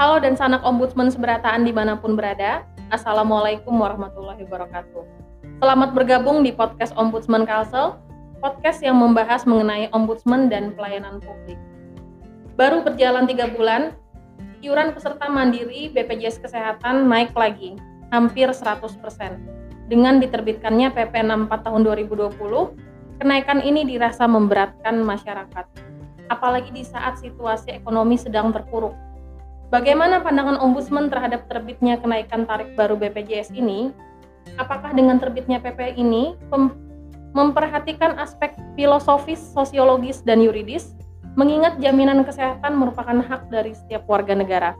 Halo dan sanak ombudsman seberataan di mana pun berada. Assalamualaikum warahmatullahi wabarakatuh. Selamat bergabung di podcast Ombudsman Kalsel, podcast yang membahas mengenai ombudsman dan pelayanan publik. Baru berjalan tiga bulan, iuran peserta mandiri BPJS Kesehatan naik lagi, hampir 100%. Dengan diterbitkannya PP 64 tahun 2020, kenaikan ini dirasa memberatkan masyarakat. Apalagi di saat situasi ekonomi sedang terpuruk. Bagaimana pandangan Ombudsman terhadap terbitnya kenaikan tarif baru BPJS ini? Apakah dengan terbitnya PP ini memperhatikan aspek filosofis, sosiologis, dan yuridis, mengingat jaminan kesehatan merupakan hak dari setiap warga negara.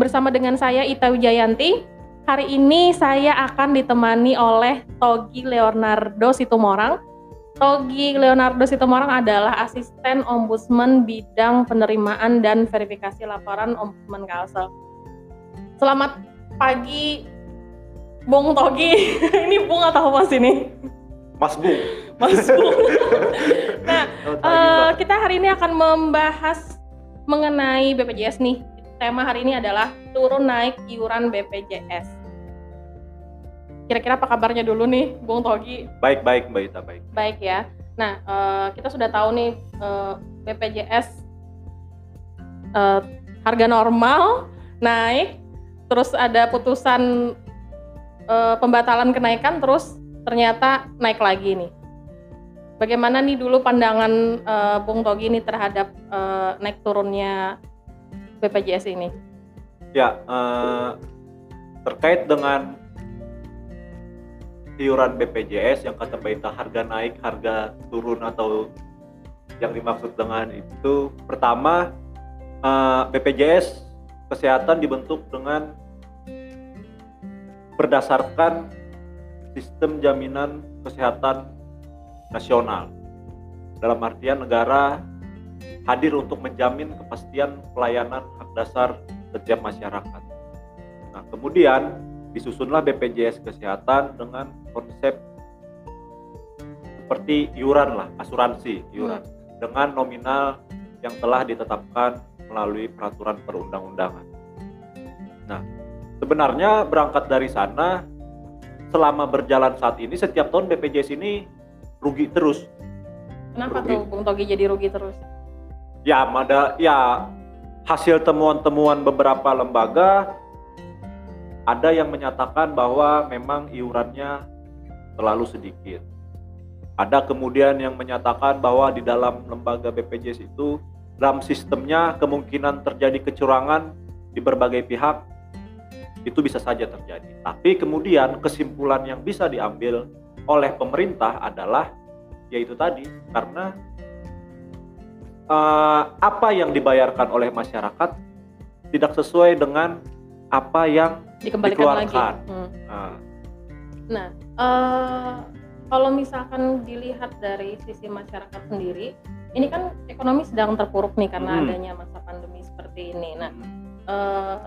Bersama dengan saya Ita Wijayanti, hari ini saya akan ditemani oleh Togi Leonardo Situmorang. Togi Leonardo Situmorang adalah asisten ombudsman bidang penerimaan dan verifikasi laporan ombudsman Kalsel. Selamat pagi, Bung Togi. ini Bung atau sih ini? Mas Bung. Mas Bung. nah, uh, kita hari ini akan membahas mengenai BPJS nih. Tema hari ini adalah turun naik iuran BPJS. Kira-kira apa kabarnya dulu nih, Bung Togi? Baik, baik, Mbak Ita, baik. Baik ya. Nah, uh, kita sudah tahu nih uh, BPJS uh, harga normal naik, terus ada putusan uh, pembatalan kenaikan, terus ternyata naik lagi nih. Bagaimana nih dulu pandangan uh, Bung Togi ini terhadap uh, naik turunnya BPJS ini? Ya, uh, terkait dengan iuran BPJS yang kata Ita harga naik, harga turun atau yang dimaksud dengan itu pertama uh, BPJS kesehatan dibentuk dengan berdasarkan sistem jaminan kesehatan nasional. Dalam artian negara hadir untuk menjamin kepastian pelayanan hak dasar setiap masyarakat. Nah, kemudian disusunlah BPJS Kesehatan dengan konsep seperti iuran lah, asuransi iuran hmm. dengan nominal yang telah ditetapkan melalui peraturan perundang-undangan. Nah, sebenarnya berangkat dari sana selama berjalan saat ini setiap tahun BPJS ini rugi terus. Kenapa rugi. tuh Bung Togi jadi rugi terus? Ya, ada ya hasil temuan-temuan beberapa lembaga ada yang menyatakan bahwa memang iurannya terlalu sedikit. Ada kemudian yang menyatakan bahwa di dalam lembaga BPJS itu dalam sistemnya kemungkinan terjadi kecurangan di berbagai pihak itu bisa saja terjadi. Tapi kemudian kesimpulan yang bisa diambil oleh pemerintah adalah yaitu tadi karena uh, apa yang dibayarkan oleh masyarakat tidak sesuai dengan apa yang dikembalikan dikeluarkan. lagi. Hmm. Nah, nah uh, kalau misalkan dilihat dari sisi masyarakat sendiri, ini kan ekonomi sedang terpuruk nih karena hmm. adanya masa pandemi seperti ini. Nah, uh,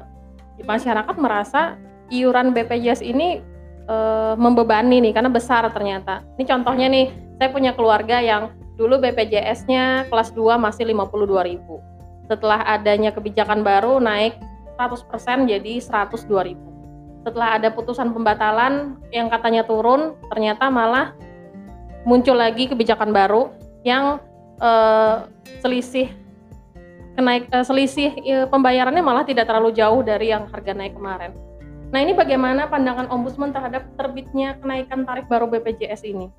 masyarakat merasa iuran BPJS ini e, membebani nih karena besar ternyata. Ini contohnya nih, saya punya keluarga yang dulu BPJS-nya kelas 2 masih 52.000. Setelah adanya kebijakan baru naik 100% jadi 102.000. Setelah ada putusan pembatalan yang katanya turun, ternyata malah muncul lagi kebijakan baru yang e, selisih kenaik uh, selisih uh, pembayarannya malah tidak terlalu jauh dari yang harga naik kemarin. Nah ini bagaimana pandangan Ombudsman terhadap terbitnya kenaikan tarif baru BPJS ini?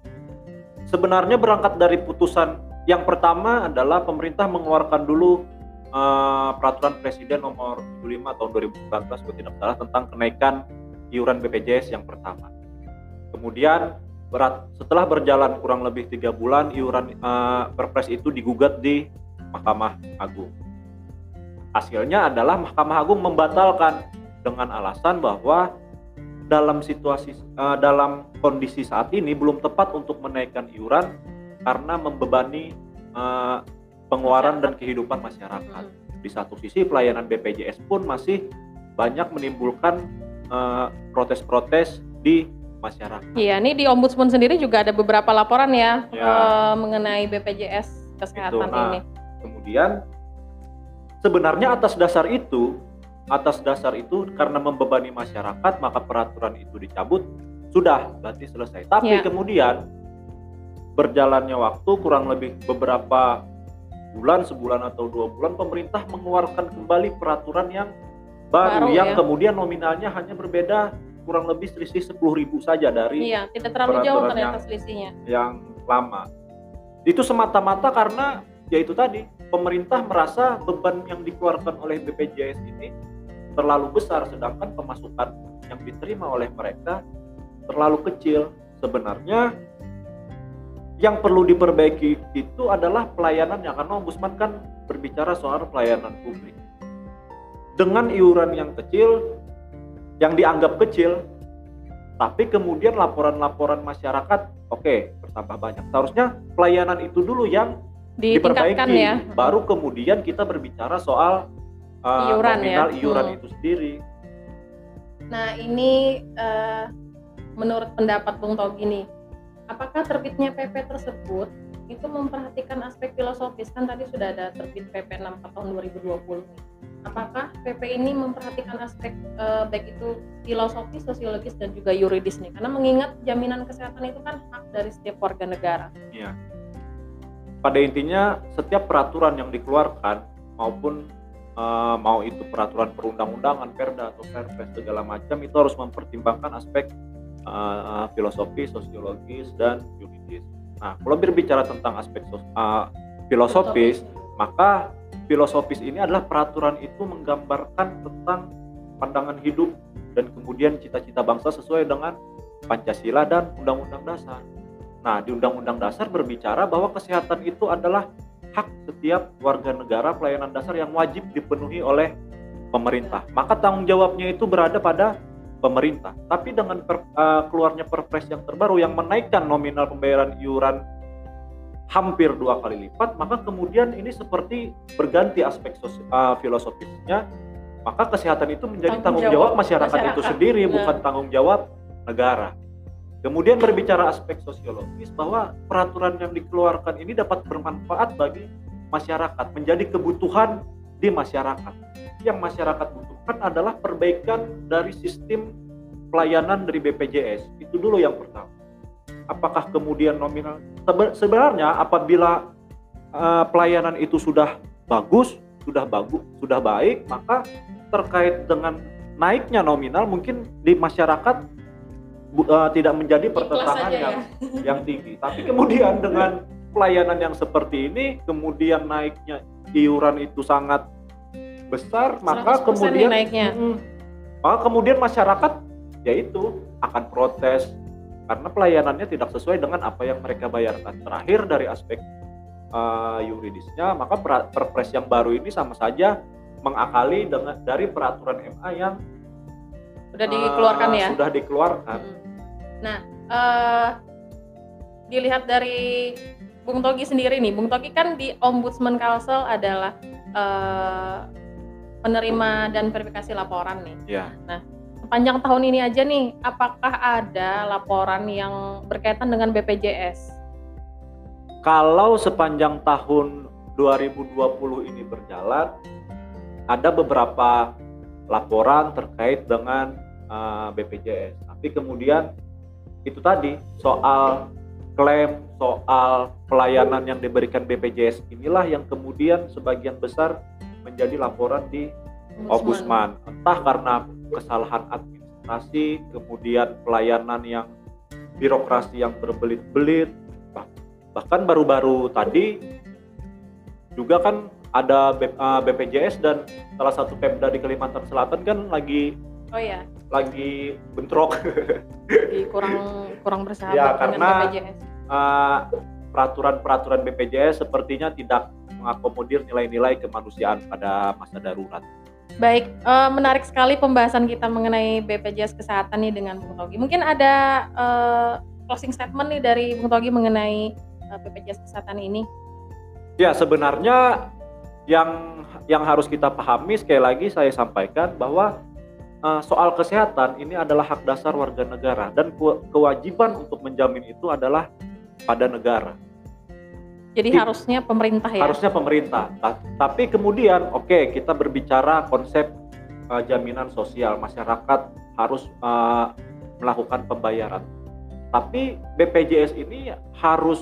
Sebenarnya berangkat dari putusan yang pertama adalah pemerintah mengeluarkan dulu uh, peraturan Presiden nomor 75 tahun 2019 kalau tidak salah tentang kenaikan iuran BPJS yang pertama. Kemudian berat setelah berjalan kurang lebih tiga bulan iuran uh, Perpres itu digugat di Mahkamah Agung. Hasilnya adalah Mahkamah Agung membatalkan dengan alasan bahwa dalam situasi uh, dalam kondisi saat ini belum tepat untuk menaikkan iuran karena membebani uh, pengeluaran dan kehidupan masyarakat. Di satu sisi pelayanan BPJS pun masih banyak menimbulkan eh, protes-protes di masyarakat. Iya, ini di Ombudsman sendiri juga ada beberapa laporan ya, ya. Uh, mengenai BPJS kesehatan Itu, nah, ini. Kemudian sebenarnya atas dasar itu atas dasar itu karena membebani masyarakat maka peraturan itu dicabut sudah berarti selesai. Tapi Ya. kemudian berjalannya waktu kurang lebih beberapa bulan, sebulan atau dua bulan pemerintah mengeluarkan kembali peraturan yang baru, Baru, yang ya. kemudian nominalnya hanya berbeda kurang lebih selisih 10.000 saja dari Iya, tidak terlalu jauh ternyata yang- selisihnya. yang lama. Itu semata-mata karena yaitu tadi pemerintah merasa beban yang dikeluarkan oleh BPJS ini terlalu besar sedangkan pemasukan yang diterima oleh mereka terlalu kecil. Sebenarnya yang perlu diperbaiki itu adalah pelayanannya karena ombudsman kan berbicara soal pelayanan publik. Dengan iuran yang kecil yang dianggap kecil tapi kemudian laporan-laporan masyarakat oke bertambah banyak. Seharusnya pelayanan itu dulu yang diperbaiki, ya. baru kemudian kita berbicara soal uh, Iuran ya. iuran Hmm. itu sendiri. Nah, ini eh, menurut pendapat Bung Togi nih, apakah terbitnya PP tersebut itu memperhatikan aspek filosofis kan tadi sudah ada terbit PP 64 tahun 2020 nih. Apakah PP ini memperhatikan aspek eh, baik itu filosofis, sosiologis dan juga yuridis nih? Karena mengingat jaminan kesehatan itu kan hak dari setiap warga negara. Iya. Pada intinya setiap peraturan yang dikeluarkan maupun uh, mau itu peraturan perundang-undangan, perda atau perpres segala macam itu harus mempertimbangkan aspek uh, filosofi, sosiologis dan yuridis. Nah, kalau berbicara tentang aspek sos- uh, filosofis, maka filosofis ini adalah peraturan itu menggambarkan tentang pandangan hidup dan kemudian cita-cita bangsa sesuai dengan Pancasila dan Undang-Undang Dasar. Nah, di Undang-Undang Dasar berbicara bahwa kesehatan itu adalah hak setiap warga negara pelayanan dasar yang wajib dipenuhi oleh pemerintah. Maka tanggung jawabnya itu berada pada pemerintah. Tapi dengan per- eh, keluarnya Perpres yang terbaru yang menaikkan nominal pembayaran iuran hampir dua kali lipat, maka kemudian ini seperti berganti aspek eh, filosofisnya. Maka kesehatan itu menjadi Tanggung tanggung jawab jawab masyarakat, itu masyarakat. sendiri, Nah. bukan tanggung jawab negara. Kemudian berbicara aspek sosiologis bahwa peraturan yang dikeluarkan ini dapat bermanfaat bagi masyarakat, menjadi kebutuhan di masyarakat. Yang masyarakat butuhkan adalah perbaikan dari sistem pelayanan dari BPJS. Itu dulu yang pertama. Apakah kemudian nominal Sebe- sebenarnya apabila eh, pelayanan itu sudah bagus, sudah bagus, sudah baik, maka terkait dengan naiknya nominal mungkin di masyarakat eh, tidak menjadi pertentangan aja yang ya. yang tinggi. Tapi kemudian dengan pelayanan yang seperti ini, kemudian naiknya iuran itu sangat besar, maka 100% kemudian naiknya. Mm-mm. maka kemudian masyarakat yaitu akan protes karena pelayanannya tidak sesuai dengan apa yang mereka bayarkan. Terakhir dari aspek uh, yuridisnya, maka per- perpres yang baru ini sama saja mengakali dengan dari peraturan MA yang Sudah dikeluarkan uh, ya. Sudah dikeluarkan. Mm. Nah, eh, dilihat dari Bung Togi sendiri nih, Bung Togi kan di Ombudsman Kalsel adalah eh, penerima dan verifikasi laporan nih. Ya. Sepanjang tahun ini aja nih, apakah ada laporan yang berkaitan dengan BPJS? Kalau sepanjang tahun 2020 ini berjalan, ada beberapa laporan terkait dengan uh, BPJS. Tapi kemudian itu tadi soal klaim, soal pelayanan yang diberikan BPJS inilah yang kemudian sebagian besar menjadi laporan di Ombudsman. Entah karena kesalahan administrasi, kemudian pelayanan yang birokrasi yang berbelit-belit, bah- bahkan baru-baru tadi juga kan ada B- eh, BPJS dan salah satu Pemda di Kalimantan Selatan kan lagi Oh ya, lagi bentrok di kurang kurang bersahabat Ya, dengan karena- BPJS. Eh, peraturan-peraturan BPJS sepertinya tidak mengakomodir nilai-nilai kemanusiaan pada masa darurat. Baik, eh, menarik sekali pembahasan kita mengenai BPJS Kesehatan nih dengan Bung Togi. Mungkin ada eh, closing statement nih dari Bung Togi mengenai eh, BPJS Kesehatan ini. Ya sebenarnya yang yang harus kita pahami sekali lagi saya sampaikan bahwa uh, soal kesehatan ini adalah hak dasar warga negara dan ke- kewajiban untuk menjamin itu adalah pada negara. Jadi Di- harusnya pemerintah ya. Harusnya pemerintah. Ta- Tapi kemudian oke kita berbicara konsep uh, jaminan sosial, masyarakat harus uh, melakukan pembayaran. Tapi BPJS ini harus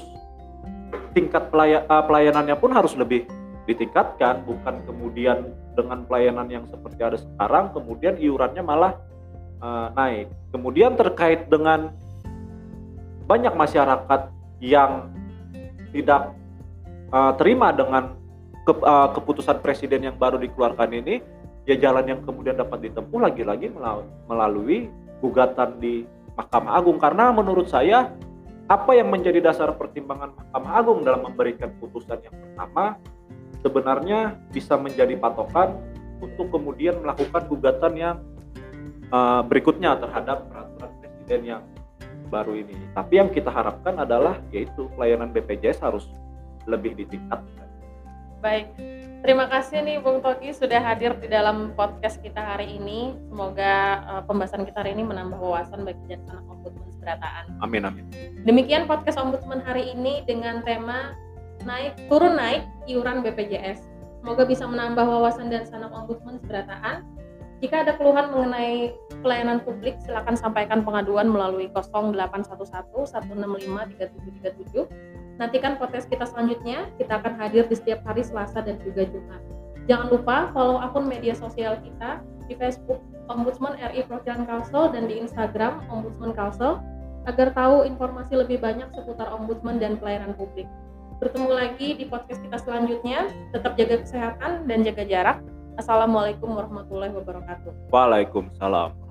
tingkat pelaya, uh, pelayanannya pun harus lebih ditingkatkan, bukan kemudian dengan pelayanan yang seperti ada sekarang, kemudian iurannya malah uh, naik. Kemudian terkait dengan banyak masyarakat yang tidak uh, terima dengan ke, uh, keputusan presiden yang baru dikeluarkan ini, ya jalan yang kemudian dapat ditempuh lagi-lagi melalui gugatan di Mahkamah Agung karena menurut saya apa yang menjadi dasar pertimbangan Mahkamah Agung dalam memberikan putusan yang pertama sebenarnya bisa menjadi patokan untuk kemudian melakukan gugatan yang uh, berikutnya terhadap peraturan presiden yang baru ini. Tapi yang kita harapkan adalah yaitu pelayanan BPJS harus lebih ditingkatkan. Baik, terima kasih nih Bung Toki sudah hadir di dalam podcast kita hari ini. Semoga uh, pembahasan kita hari ini menambah wawasan bagi anak ombudsman seberataan. Amin amin. Demikian podcast ombudsman hari ini dengan tema naik turun naik iuran BPJS. Semoga bisa menambah wawasan dan sanak ombudsman seberataan. Jika ada keluhan mengenai pelayanan publik, silakan sampaikan pengaduan melalui 0811 165 3737 Nantikan podcast kita selanjutnya. Kita akan hadir di setiap hari Selasa dan juga Jumat. Jangan lupa follow akun media sosial kita di Facebook Ombudsman RI Perwakilan Kalsel dan di Instagram Ombudsman Kalsel agar tahu informasi lebih banyak seputar ombudsman dan pelayanan publik. Bertemu lagi di podcast kita selanjutnya. Tetap jaga kesehatan dan jaga jarak. Assalamualaikum warahmatullahi wabarakatuh. Waalaikumsalam.